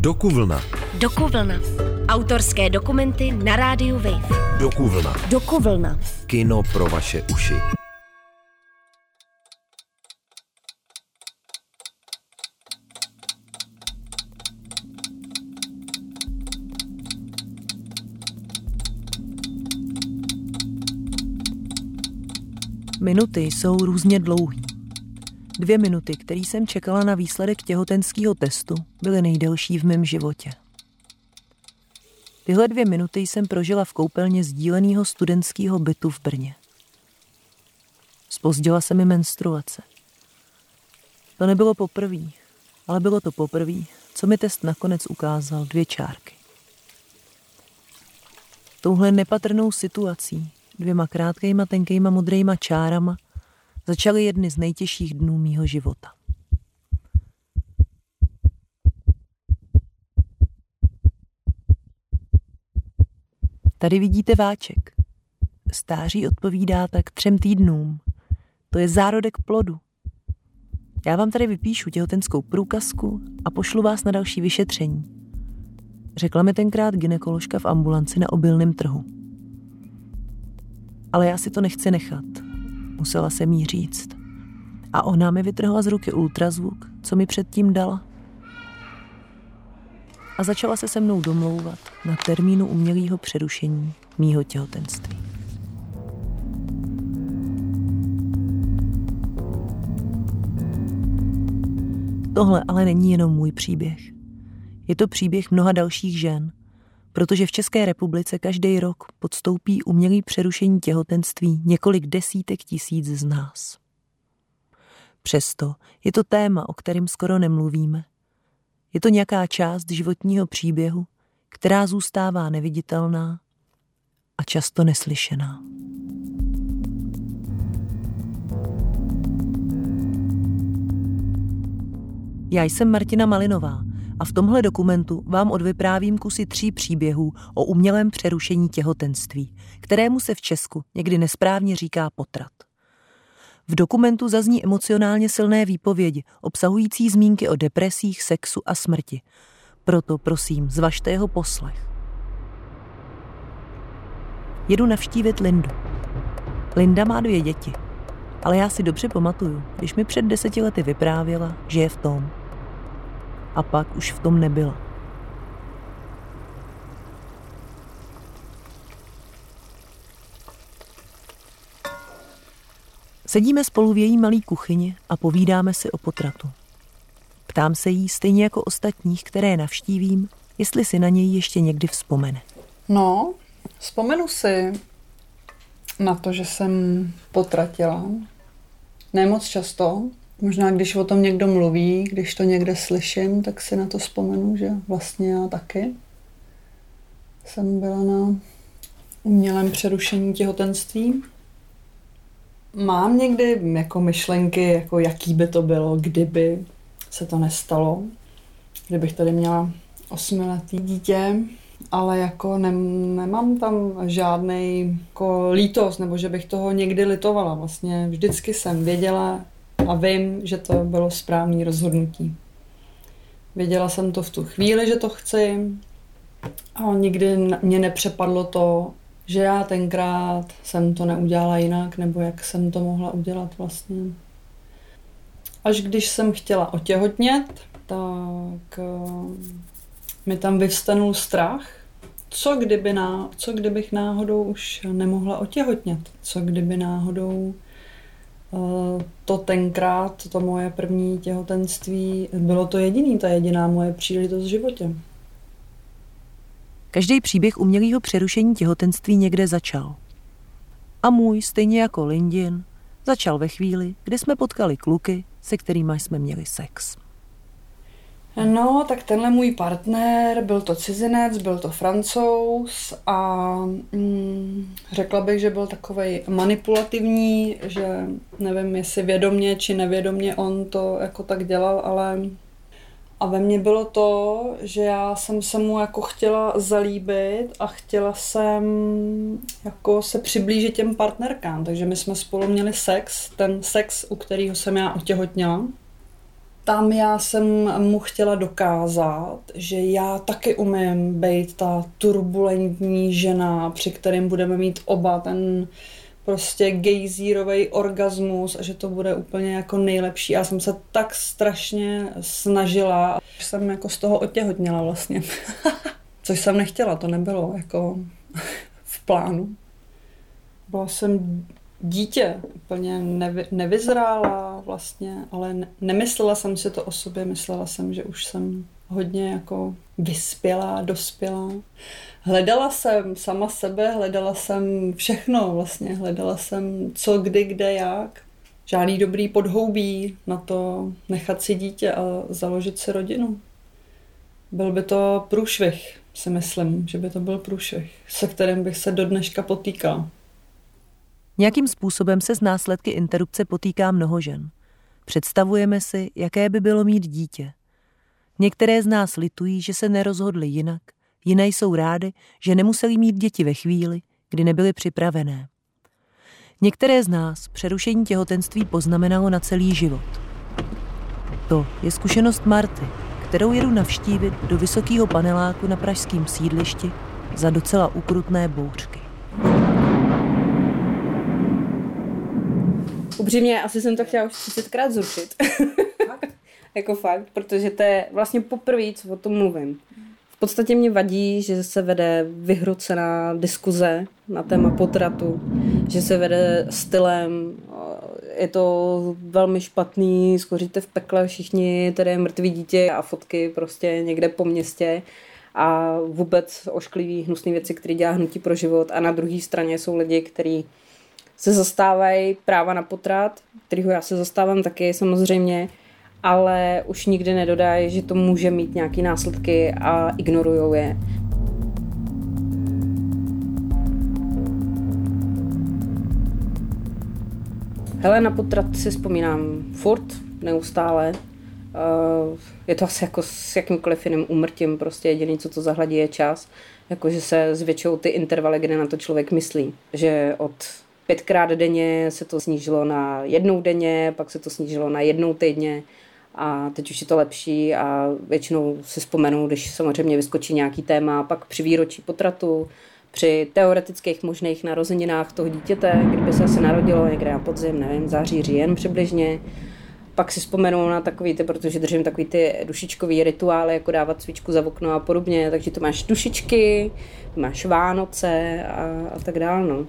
Dokuvlna. Dokuvlna. Autorské dokumenty na rádiu Wave. Dokuvlna. Dokuvlna. Kino pro vaše uši. Minuty jsou různě dlouhý. Dvě minuty, které jsem čekala na výsledek těhotenského testu, byly nejdelší v mém životě. Tyhle dvě minuty jsem prožila v koupelně sdíleného studentského bytu v Brně. Spozdila se mi menstruace. To nebylo poprvé, ale bylo to poprvé, co mi test nakonec ukázal dvě čárky. Touhle nepatrnou situací, dvěma krátkejma, tenkejma, modrejma čárama, začaly jedny z nejtěžších dnů mýho života. Tady vidíte váček. Stáří odpovídá tak třem týdnům. To je zárodek plodu. Já vám tady vypíšu těhotenskou průkazku a pošlu vás na další vyšetření. Řekla mi tenkrát ginekoložka v ambulanci na obilném trhu. Ale já si to nechci nechat. Musela se jí říct. A ona mi vytrhla z ruky ultrazvuk, co mi předtím dala. A začala se se mnou domlouvat na termínu umělého přerušení mýho těhotenství. Tohle ale není jenom můj příběh. Je to příběh mnoha dalších žen, protože v České republice každý rok podstoupí umělý přerušení těhotenství několik desítek tisíc z nás. Přesto je to téma, o kterém skoro nemluvíme. Je to nějaká část životního příběhu, která zůstává neviditelná a často neslyšená. Já jsem Martina Malinová a v tomhle dokumentu vám odvyprávím kusy tří příběhů o umělém přerušení těhotenství, kterému se v Česku někdy nesprávně říká potrat. V dokumentu zazní emocionálně silné výpovědi, obsahující zmínky o depresích, sexu a smrti. Proto prosím, zvažte jeho poslech. Jedu navštívit Lindu. Linda má dvě děti, ale já si dobře pamatuju, když mi před deseti lety vyprávěla, že je v tom a pak už v tom nebyla. Sedíme spolu v její malý kuchyni a povídáme si o potratu. Ptám se jí stejně jako ostatních, které navštívím, jestli si na něj ještě někdy vzpomene. No, vzpomenu si na to, že jsem potratila. Ne moc často, Možná, když o tom někdo mluví, když to někde slyším, tak si na to vzpomenu, že vlastně já taky jsem byla na umělém přerušení těhotenství. Mám někdy jako myšlenky, jako jaký by to bylo, kdyby se to nestalo. Kdybych tady měla osmiletý dítě, ale jako ne, nemám tam žádný jako lítost, nebo že bych toho někdy litovala. Vlastně vždycky jsem věděla, a vím, že to bylo správné rozhodnutí. Věděla jsem to v tu chvíli, že to chci, ale nikdy mě nepřepadlo to, že já tenkrát jsem to neudělala jinak, nebo jak jsem to mohla udělat vlastně. Až když jsem chtěla otěhotnět, tak eh, mi tam vyvstanul strach, co, kdyby ná, co kdybych náhodou už nemohla otěhotnět, co kdyby náhodou to tenkrát, to moje první těhotenství, bylo to jediný, ta jediná moje příležitost v životě. Každý příběh umělého přerušení těhotenství někde začal. A můj, stejně jako Lindin, začal ve chvíli, kdy jsme potkali kluky, se kterými jsme měli sex. No, tak tenhle můj partner, byl to cizinec, byl to francouz a mm, řekla bych, že byl takový manipulativní, že nevím, jestli vědomně či nevědomně on to jako tak dělal, ale a ve mně bylo to, že já jsem se mu jako chtěla zalíbit a chtěla jsem jako se přiblížit těm partnerkám, takže my jsme spolu měli sex, ten sex, u kterého jsem já otěhotněla tam já jsem mu chtěla dokázat, že já taky umím být ta turbulentní žena, při kterým budeme mít oba ten prostě gejzírový orgasmus a že to bude úplně jako nejlepší. Já jsem se tak strašně snažila, že jsem jako z toho otěhotněla vlastně. Což jsem nechtěla, to nebylo jako v plánu. Byla jsem dítě, úplně nevy, nevyzrála vlastně, ale ne, nemyslela jsem si to o sobě, myslela jsem, že už jsem hodně jako vyspělá, dospělá. Hledala jsem sama sebe, hledala jsem všechno vlastně, hledala jsem co, kdy, kde, jak. Žádný dobrý podhoubí na to nechat si dítě a založit si rodinu. Byl by to průšvih, si myslím, že by to byl průšvih, se kterým bych se do dneška potýkal. Nějakým způsobem se z následky interrupce potýká mnoho žen. Představujeme si, jaké by bylo mít dítě. Některé z nás litují, že se nerozhodly jinak, jiné jsou rády, že nemuseli mít děti ve chvíli, kdy nebyly připravené. Některé z nás přerušení těhotenství poznamenalo na celý život. To je zkušenost Marty, kterou jedu navštívit do vysokého paneláku na pražském sídlišti za docela ukrutné bouřky. Upřímně, asi jsem to chtěla už 30krát zrušit. jako fakt, protože to je vlastně poprvé, co o tom mluvím. V podstatě mě vadí, že se vede vyhrocená diskuze na téma potratu, že se vede stylem, je to velmi špatný, skoříte v pekle všichni, tady je mrtvý dítě a fotky prostě někde po městě a vůbec ošklivý, hnusné věci, které dělá Hnutí pro život a na druhé straně jsou lidi, kteří se zastávají práva na potrat, kterýho já se zastávám taky samozřejmě, ale už nikdy nedodají, že to může mít nějaké následky a ignorují je. Hele, na potrat si vzpomínám furt, neustále. Uh, je to asi jako s jakýmkoliv jiným umrtím, prostě jediný, co to zahladí, je čas. Jakože se zvětšou ty intervaly, kde na to člověk myslí. Že od pětkrát denně se to snížilo na jednou denně, pak se to snížilo na jednou týdně a teď už je to lepší a většinou si vzpomenu, když samozřejmě vyskočí nějaký téma, pak při výročí potratu, při teoretických možných narozeninách toho dítěte, kdyby se asi narodilo někde na podzim, nevím, září, říjen přibližně, pak si vzpomenu na takový ty, protože držím takový ty dušičkový rituály, jako dávat svíčku za okno a podobně, takže to máš dušičky, máš Vánoce a, a tak dále. No.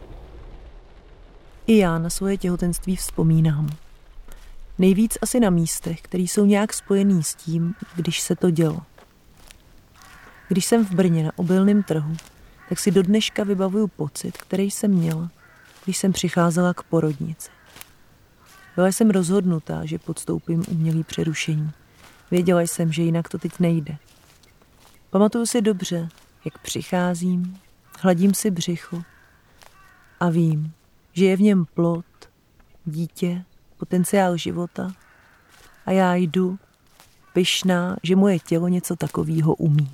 I já na svoje těhotenství vzpomínám. Nejvíc asi na místech, které jsou nějak spojený s tím, když se to dělo. Když jsem v Brně na obilném trhu, tak si do dneška vybavuju pocit, který jsem měla, když jsem přicházela k porodnici. Byla jsem rozhodnutá, že podstoupím umělý přerušení. Věděla jsem, že jinak to teď nejde. Pamatuju si dobře, jak přicházím, hladím si břicho a vím, že je v něm plod, dítě, potenciál života a já jdu pyšná, že moje tělo něco takového umí.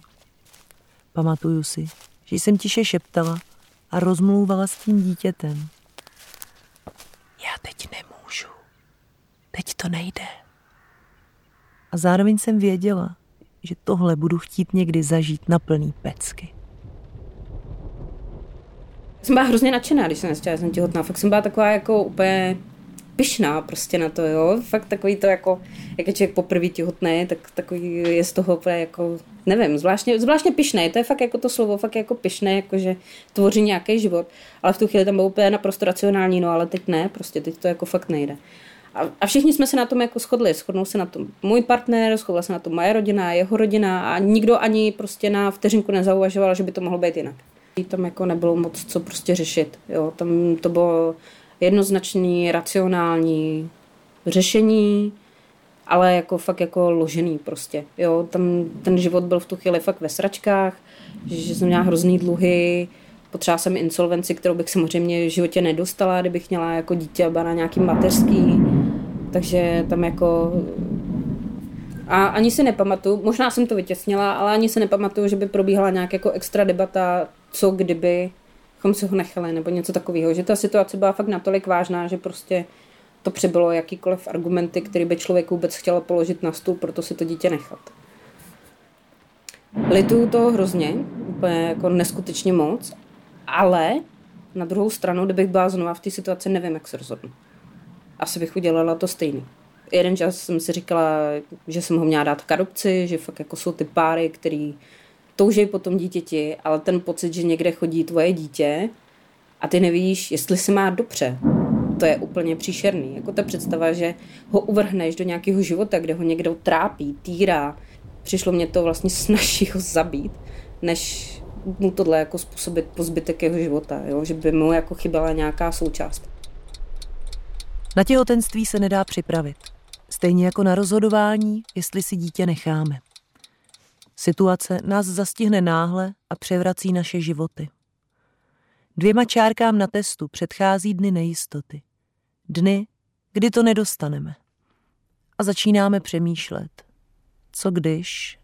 Pamatuju si, že jsem tiše šeptala a rozmlouvala s tím dítětem. Já teď nemůžu. Teď to nejde. A zároveň jsem věděla, že tohle budu chtít někdy zažít na plný pecky jsem byla hrozně nadšená, když jsem že jsem těhotná. Fakt jsem byla taková jako úplně pyšná prostě na to, jo. Fakt takový to jako, jak je člověk poprvé těhotný, tak takový je z toho úplně jako, nevím, zvláštně, zvláštně pyšný. To je fakt jako to slovo, fakt jako pyšné, jako že tvoří nějaký život. Ale v tu chvíli tam bylo úplně naprosto racionální, no ale teď ne, prostě teď to jako fakt nejde. A, a všichni jsme se na tom jako shodli. Shodnul se na tom můj partner, shodla se na tom moje rodina, jeho rodina a nikdo ani prostě na vteřinku nezauvažoval, že by to mohlo být jinak. Tam jako nebylo moc co prostě řešit. Jo. Tam to bylo jednoznačný, racionální řešení, ale jako fakt jako ložený prostě. Jo. Tam ten život byl v tu chvíli fakt ve sračkách, že jsem měla hrozný dluhy, potřeba jsem insolvenci, kterou bych samozřejmě v životě nedostala, kdybych měla jako dítě a na nějaký mateřský. Takže tam jako a ani si nepamatuju, možná jsem to vytěsnila, ale ani si nepamatuju, že by probíhala nějak jako extra debata, co kdyby si ho nechali, nebo něco takového. Že ta situace byla fakt natolik vážná, že prostě to přibylo jakýkoliv argumenty, který by člověk vůbec chtěl položit na stůl, proto si to dítě nechat. Lituju to hrozně, úplně jako neskutečně moc, ale na druhou stranu, kdybych byla znova v té situaci, nevím, jak se rozhodnu. Asi bych udělala to stejný. Jeden čas jsem si říkala, že jsem ho měla dát k adopci, že fakt jako jsou ty páry, který touží po tom dítěti, ale ten pocit, že někde chodí tvoje dítě a ty nevíš, jestli se má dobře, to je úplně příšerný. Jako ta představa, že ho uvrhneš do nějakého života, kde ho někdo trápí, týrá. Přišlo mě to vlastně snaží ho zabít, než mu tohle jako způsobit po zbytek jeho života, jo? že by mu jako chyběla nějaká součást. Na těhotenství se nedá připravit. Stejně jako na rozhodování, jestli si dítě necháme. Situace nás zastihne náhle a převrací naše životy. Dvěma čárkám na testu předchází dny nejistoty. Dny, kdy to nedostaneme. A začínáme přemýšlet. Co když,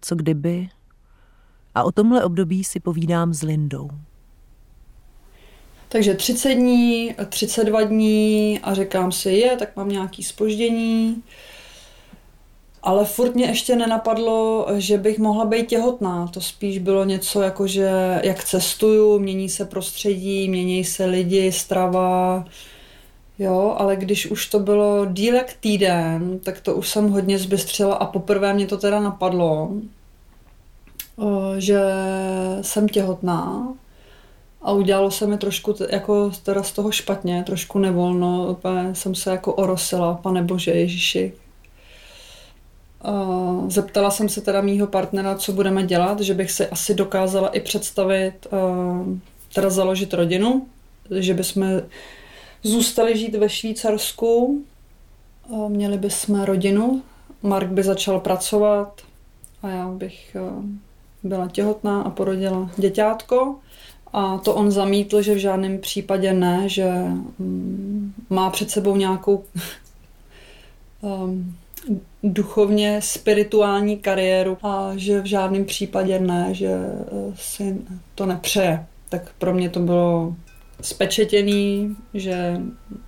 co kdyby. A o tomhle období si povídám s Lindou. Takže 30 dní, 32 dní a říkám si, je, tak mám nějaký spoždění. Ale furt mě ještě nenapadlo, že bych mohla být těhotná. To spíš bylo něco jako, že jak cestuju, mění se prostředí, mění se lidi, strava. Jo, ale když už to bylo díl jak týden, tak to už jsem hodně zbystřila a poprvé mě to teda napadlo, že jsem těhotná a udělalo se mi trošku jako teda z toho špatně, trošku nevolno, úplně jsem se jako orosila, pane bože Ježíši. Zeptala jsem se teda mýho partnera, co budeme dělat, že bych si asi dokázala i představit, teda založit rodinu, že bychom zůstali žít ve Švýcarsku, měli bychom rodinu, Mark by začal pracovat a já bych byla těhotná a porodila děťátko. A to on zamítl, že v žádném případě ne, že mm, má před sebou nějakou duchovně spirituální kariéru a že v žádném případě ne, že uh, si to nepřeje. Tak pro mě to bylo spečetěný, že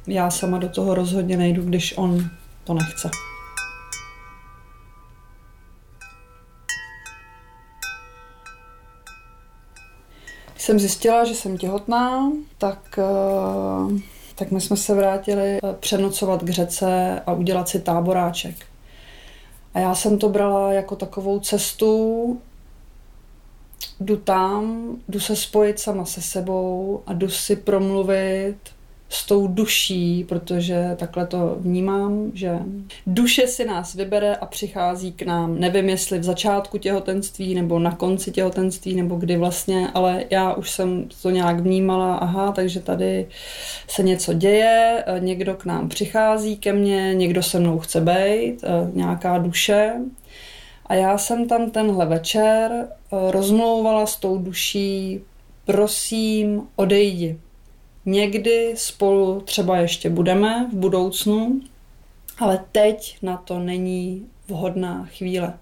já sama do toho rozhodně nejdu, když on to nechce. Když jsem zjistila, že jsem těhotná, tak, eh, tak my jsme se vrátili eh, přenocovat k řece a udělat si táboráček. A já jsem to brala jako takovou cestu, jdu tam, jdu se spojit sama se sebou a jdu si promluvit s tou duší, protože takhle to vnímám, že duše si nás vybere a přichází k nám. Nevím, jestli v začátku těhotenství nebo na konci těhotenství nebo kdy vlastně, ale já už jsem to nějak vnímala, aha, takže tady se něco děje, někdo k nám přichází ke mně, někdo se mnou chce být, nějaká duše. A já jsem tam tenhle večer rozmlouvala s tou duší, prosím, odejdi Někdy spolu třeba ještě budeme v budoucnu, ale teď na to není vhodná chvíle.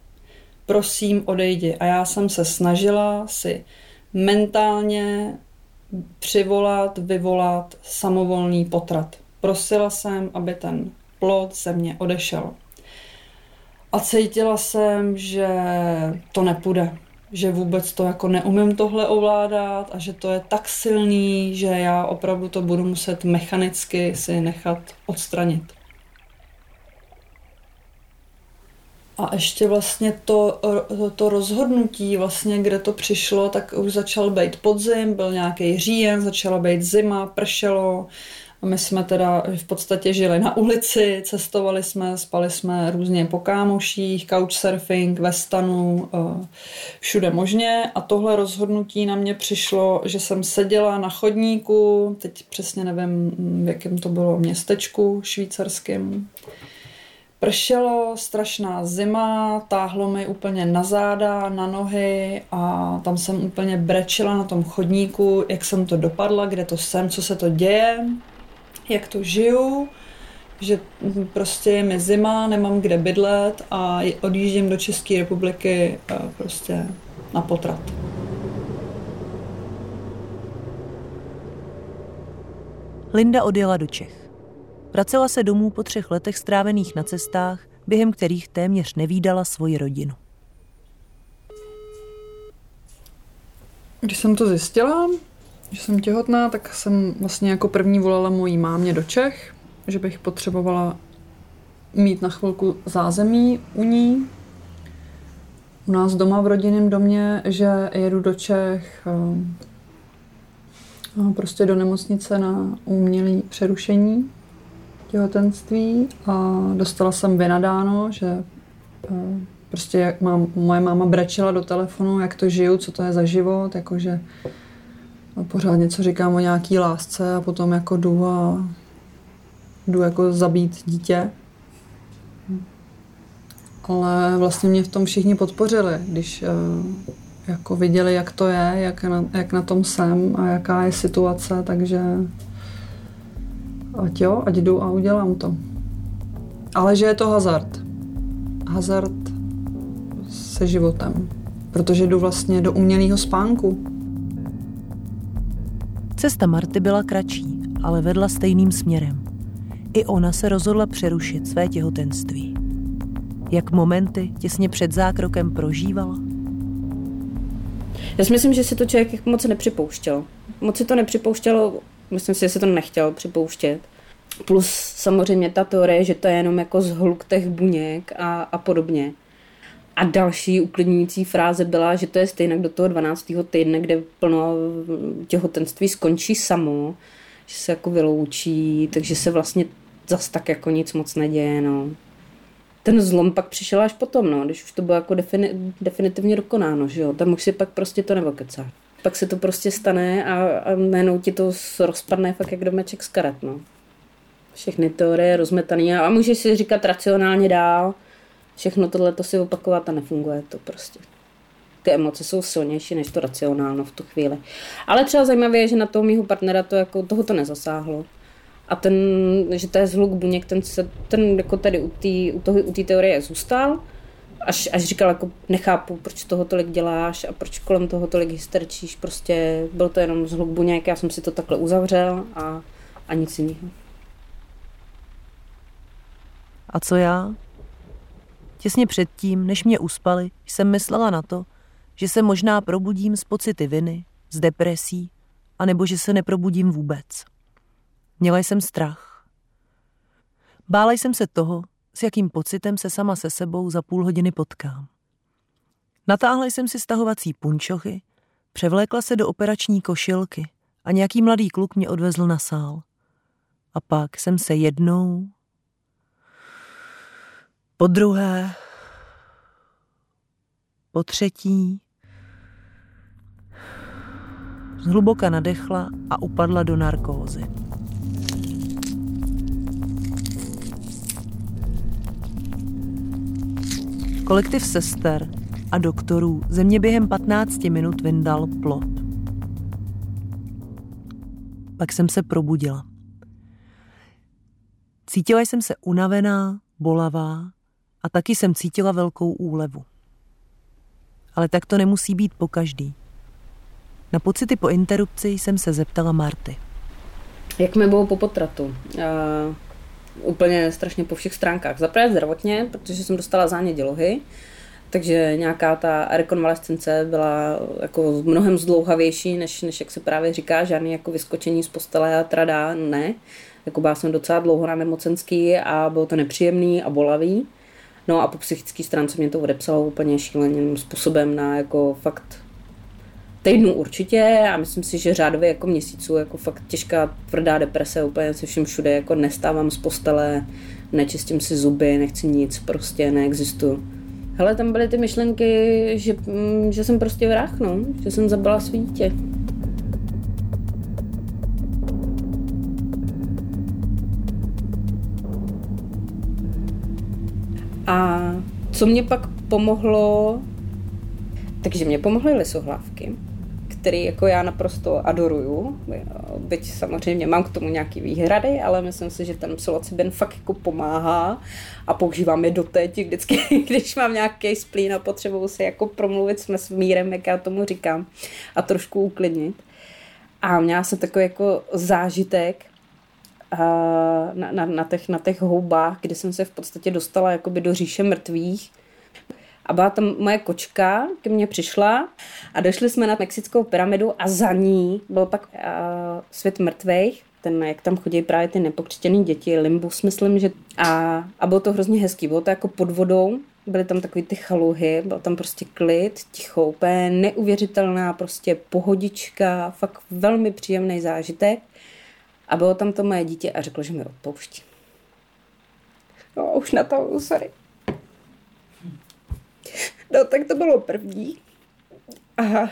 Prosím, odejdi. A já jsem se snažila si mentálně přivolat, vyvolat samovolný potrat. Prosila jsem, aby ten plod ze mě odešel. A cítila jsem, že to nepůjde že vůbec to jako neumím tohle ovládat a že to je tak silný, že já opravdu to budu muset mechanicky si nechat odstranit. A ještě vlastně to, to rozhodnutí, vlastně, kde to přišlo, tak už začal být podzim, byl nějaký říjen, začala být zima, pršelo, a my jsme teda v podstatě žili na ulici, cestovali jsme, spali jsme různě po kámoších, couchsurfing, ve stanu, eh, všude možně. A tohle rozhodnutí na mě přišlo, že jsem seděla na chodníku, teď přesně nevím, v jakém to bylo městečku švýcarském. Pršelo, strašná zima, táhlo mi úplně na záda, na nohy a tam jsem úplně brečila na tom chodníku, jak jsem to dopadla, kde to jsem, co se to děje jak to žiju, že prostě je mi zima, nemám kde bydlet a odjíždím do České republiky eh, prostě na potrat. Linda odjela do Čech. Vracela se domů po třech letech strávených na cestách, během kterých téměř nevídala svoji rodinu. Když jsem to zjistila, že jsem těhotná, tak jsem vlastně jako první volala mojí mámě do Čech, že bych potřebovala mít na chvilku zázemí u ní. U nás doma v rodinném domě, že jedu do Čech eh, prostě do nemocnice na umělé přerušení těhotenství a dostala jsem vynadáno, že eh, prostě jak mám, moje máma brečela do telefonu, jak to žiju, co to je za život, jakože pořád něco říkám o nějaký lásce a potom jako jdu a jdu jako zabít dítě. Ale vlastně mě v tom všichni podpořili, když eh, jako viděli, jak to je, jak na, jak na tom jsem a jaká je situace, takže ať jo, ať jdu a udělám to. Ale že je to hazard. Hazard se životem. Protože jdu vlastně do umělého spánku. Cesta Marty byla kratší, ale vedla stejným směrem. I ona se rozhodla přerušit své těhotenství. Jak momenty těsně před zákrokem prožívala? Já si myslím, že si to člověk moc nepřipouštěl. Moc si to nepřipouštělo, myslím si, že se to nechtěl připouštět. Plus samozřejmě ta teorie, že to je jenom jako zhluk těch buněk a, a podobně. A další uklidňující fráze byla, že to je stejně do toho 12. týdne, kde plno těhotenství skončí samo, že se jako vyloučí, takže se vlastně zas tak jako nic moc neděje, no. Ten zlom pak přišel až potom, no, když už to bylo jako defini- definitivně dokonáno, že jo, tam už si pak prostě to nevokecá. Pak se to prostě stane a, a najednou ti to rozpadne fakt jak domeček z karet, no. Všechny teorie rozmetaný a, a můžeš si říkat racionálně dál, všechno tohle to si opakovat a nefunguje to prostě. Ty emoce jsou silnější než to racionálno v tu chvíli. Ale třeba zajímavé je, že na toho mýho partnera to jako, toho to nezasáhlo. A ten, že to je zhluk buněk, ten, se, ten jako tady u té u toho, u teorie zůstal, až, až říkal, jako nechápu, proč toho tolik děláš a proč kolem toho tolik hysterčíš, prostě byl to jenom zhluk buněk, já jsem si to takhle uzavřel a, a nic jiného. A co já? Těsně předtím, než mě uspali, jsem myslela na to, že se možná probudím z pocity viny, z depresí, anebo že se neprobudím vůbec. Měla jsem strach. Bála jsem se toho, s jakým pocitem se sama se sebou za půl hodiny potkám. Natáhla jsem si stahovací punčochy, převlékla se do operační košilky a nějaký mladý kluk mě odvezl na sál. A pak jsem se jednou, po druhé, po třetí, zhluboka nadechla a upadla do narkózy. Kolektiv sester a doktorů ze mě během 15 minut vyndal plot. Pak jsem se probudila. Cítila jsem se unavená, bolavá a taky jsem cítila velkou úlevu. Ale tak to nemusí být po každý. Na pocity po interrupci jsem se zeptala Marty. Jak mi bylo po potratu? Uh, úplně strašně po všech stránkách. Zaprvé zdravotně, protože jsem dostala zánět dělohy, takže nějaká ta rekonvalescence byla jako mnohem zdlouhavější, než, než jak se právě říká, žádný jako vyskočení z postele a trada, ne. Jako byla jsem docela dlouho na nemocenský a bylo to nepříjemný a bolavý. No a po psychické stránce mě to odepsalo úplně šíleným způsobem na jako fakt týdnu určitě a myslím si, že řádově jako měsíců jako fakt těžká tvrdá deprese, úplně se vším všude, jako nestávám z postele, nečistím si zuby, nechci nic, prostě neexistuju. Hele, tam byly ty myšlenky, že, mm, že jsem prostě vrah, no, že jsem zabila svítě. A co mě pak pomohlo, takže mě pomohly lesohlávky, který jako já naprosto adoruju. Byť samozřejmě mám k tomu nějaký výhrady, ale myslím si, že ten psilocybin fakt jako pomáhá a používám je doteď, vždycky, když mám nějaký splín a potřebuju si jako promluvit s mírem, jak já tomu říkám, a trošku uklidnit. A měla jsem takový jako zážitek, na, na, na, těch, na těch houbách, kde jsem se v podstatě dostala jakoby do říše mrtvých. A byla tam moje kočka, ke mně přišla a došli jsme na Mexickou pyramidu a za ní byl pak uh, svět mrtvých, ten, jak tam chodí právě ty nepokřtěné děti, limbus, myslím, že a, a bylo to hrozně hezký, bylo to jako pod vodou, byly tam takový ty chaluhy, byl tam prostě klid, ticho, úplně neuvěřitelná prostě pohodička, fakt velmi příjemný zážitek. A bylo tam to moje dítě a řeklo, že mi odpouští. No, už na to, sorry. No, tak to bylo první. Aha.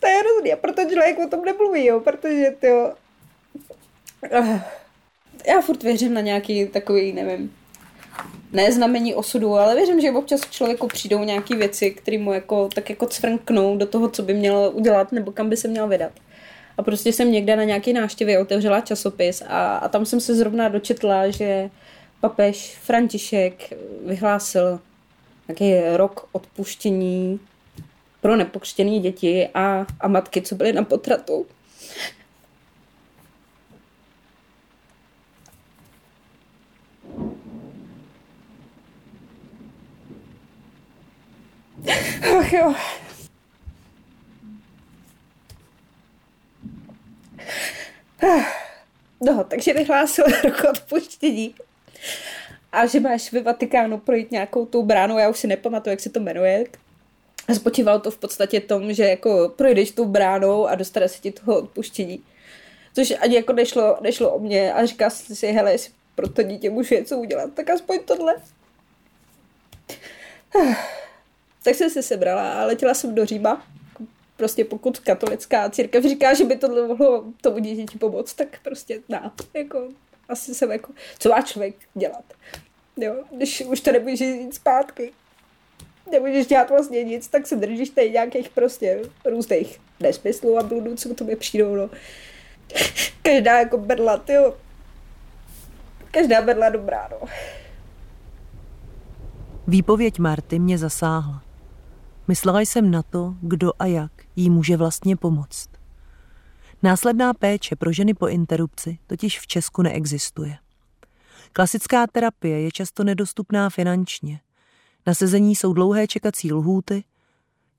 To je hrozný, a proto člověk o tom nemluví, jo, protože to... Já furt věřím na nějaký takový, nevím, ne znamení osudu, ale věřím, že občas k člověku přijdou nějaké věci, které mu jako, tak jako cvrnknou do toho, co by měl udělat nebo kam by se měl vydat. A prostě jsem někde na nějaké návštěvě otevřela časopis a, a tam jsem se zrovna dočetla, že papež František vyhlásil nějaký rok odpuštění pro nepokřtěné děti a, a matky, co byly na potratu. Ach jo. No, takže vyhlásil rok odpuštění. A že máš ve Vatikánu projít nějakou tou bránou, já už si nepamatuju, jak se to jmenuje. Spočívalo to v podstatě tom, že jako projdeš tou bránou a dostane se ti toho odpuštění. Což ani jako nešlo, nešlo o mě a říká si, hele, jestli pro to dítě můžu něco udělat, tak aspoň tohle tak jsem se sebrala a letěla jsem do Říma. Prostě pokud katolická církev říká, že by tohle mohlo tomu dítěti pomoct, tak prostě na, jako, asi jsem jako, co má člověk dělat, jo, když už to nemůžeš jít zpátky, nemůžeš dělat vlastně nic, tak se držíš tady nějakých prostě různých nesmyslů a bludů, co k tobě přijdou, no. Každá jako berla, jo. Každá berla dobrá, no. Výpověď Marty mě zasáhla. Myslela jsem na to, kdo a jak jí může vlastně pomoct. Následná péče pro ženy po interrupci totiž v Česku neexistuje. Klasická terapie je často nedostupná finančně. Na sezení jsou dlouhé čekací lhůty,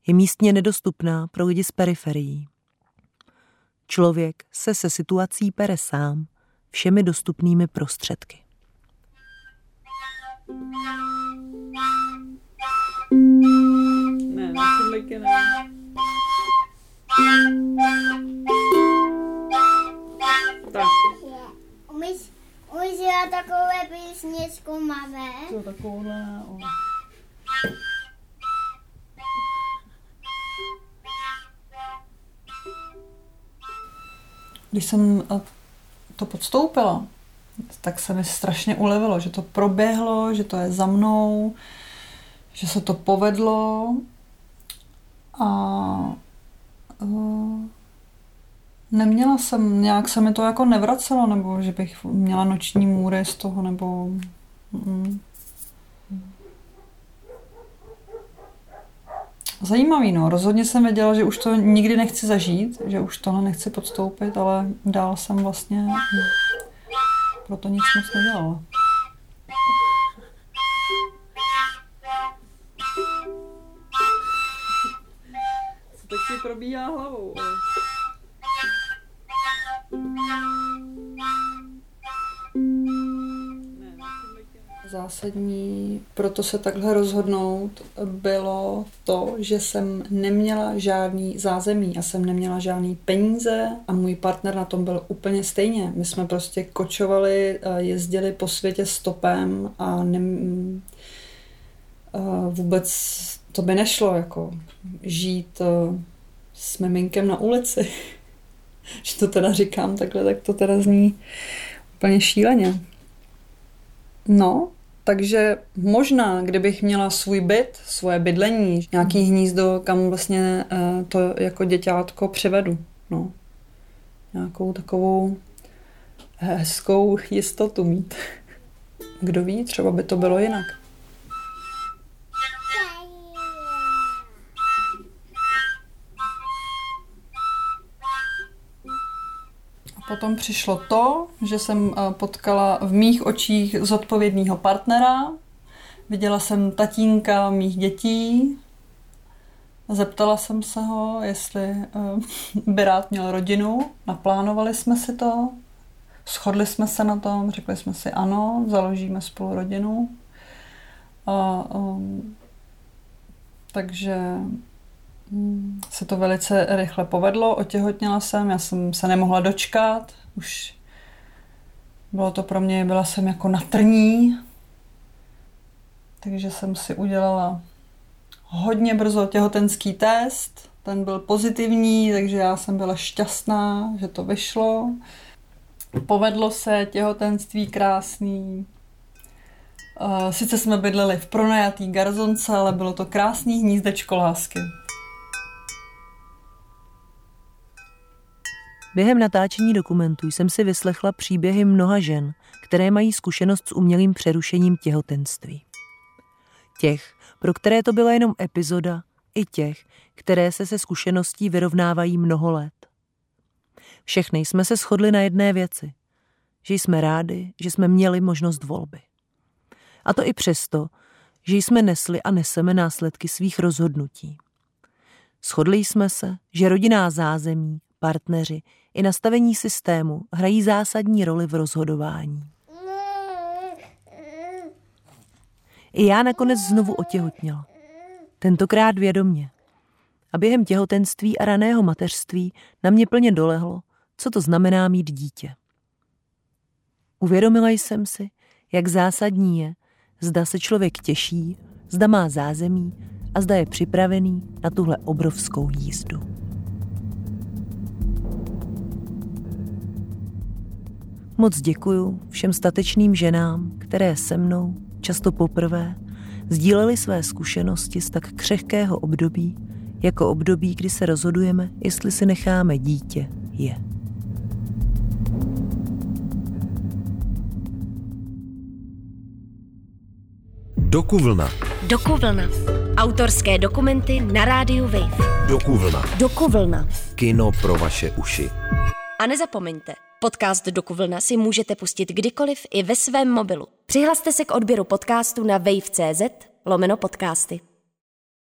je místně nedostupná pro lidi z periferií. Člověk se se situací pere sám všemi dostupnými prostředky. Ne, na publiky ne. Tak. Umíš, umíš dělat takové písničku, máme? Co takovouhle, o. Když jsem to podstoupila, tak se mi strašně ulevilo, že to proběhlo, že to je za mnou, že se to povedlo a uh, neměla jsem, nějak se mi to jako nevracelo, nebo že bych měla noční můry z toho, nebo mm, Zajímavý, no. Rozhodně jsem věděla, že už to nikdy nechci zažít, že už tohle nechci podstoupit, ale dál jsem vlastně proto nic moc nedělala. Teď si probíhá hlavou? Zásadní proto se takhle rozhodnout bylo to, že jsem neměla žádný zázemí a jsem neměla žádný peníze a můj partner na tom byl úplně stejně. My jsme prostě kočovali, jezdili po světě stopem a ne, a vůbec to by nešlo jako žít s miminkem na ulici. Že to teda říkám takhle, tak to teda zní úplně šíleně. No, takže možná, kdybych měla svůj byt, svoje bydlení, nějaký hnízdo, kam vlastně uh, to jako děťátko přivedu. No. Nějakou takovou hezkou jistotu mít. Kdo ví, třeba by to bylo jinak. Potom přišlo to, že jsem eh, potkala v mých očích zodpovědného partnera. Viděla jsem tatínka mých dětí. Zeptala jsem se ho, jestli eh, by rád měl rodinu. Naplánovali jsme si to. Shodli jsme se na tom, řekli jsme si ano, založíme spolu rodinu. A, um, takže se to velice rychle povedlo, otěhotněla jsem, já jsem se nemohla dočkat, už bylo to pro mě, byla jsem jako na trní, takže jsem si udělala hodně brzo těhotenský test, ten byl pozitivní, takže já jsem byla šťastná, že to vyšlo. Povedlo se, těhotenství krásný. Eh, sice jsme bydleli v pronajatý garzonce, ale bylo to krásný hnízdečko lásky. Během natáčení dokumentů jsem si vyslechla příběhy mnoha žen, které mají zkušenost s umělým přerušením těhotenství. Těch, pro které to byla jenom epizoda, i těch, které se se zkušeností vyrovnávají mnoho let. Všechny jsme se shodli na jedné věci, že jsme rádi, že jsme měli možnost volby. A to i přesto, že jsme nesli a neseme následky svých rozhodnutí. Shodli jsme se, že rodinná zázemí, partneři i nastavení systému hrají zásadní roli v rozhodování. I já nakonec znovu otěhotněla. Tentokrát vědomně. A během těhotenství a raného mateřství na mě plně dolehlo, co to znamená mít dítě. Uvědomila jsem si, jak zásadní je, zda se člověk těší, zda má zázemí a zda je připravený na tuhle obrovskou jízdu. Moc děkuju všem statečným ženám, které se mnou, často poprvé, sdíleli své zkušenosti z tak křehkého období, jako období, kdy se rozhodujeme, jestli si necháme dítě je. Dokuvlna. Dokuvlna. Autorské dokumenty na rádiu Wave. Dokuvlna. Dokuvlna. Kino pro vaše uši. A nezapomeňte, podcast Dokuvlna si můžete pustit kdykoliv i ve svém mobilu. Přihlaste se k odběru podcastu na wave.cz lomeno podcasty.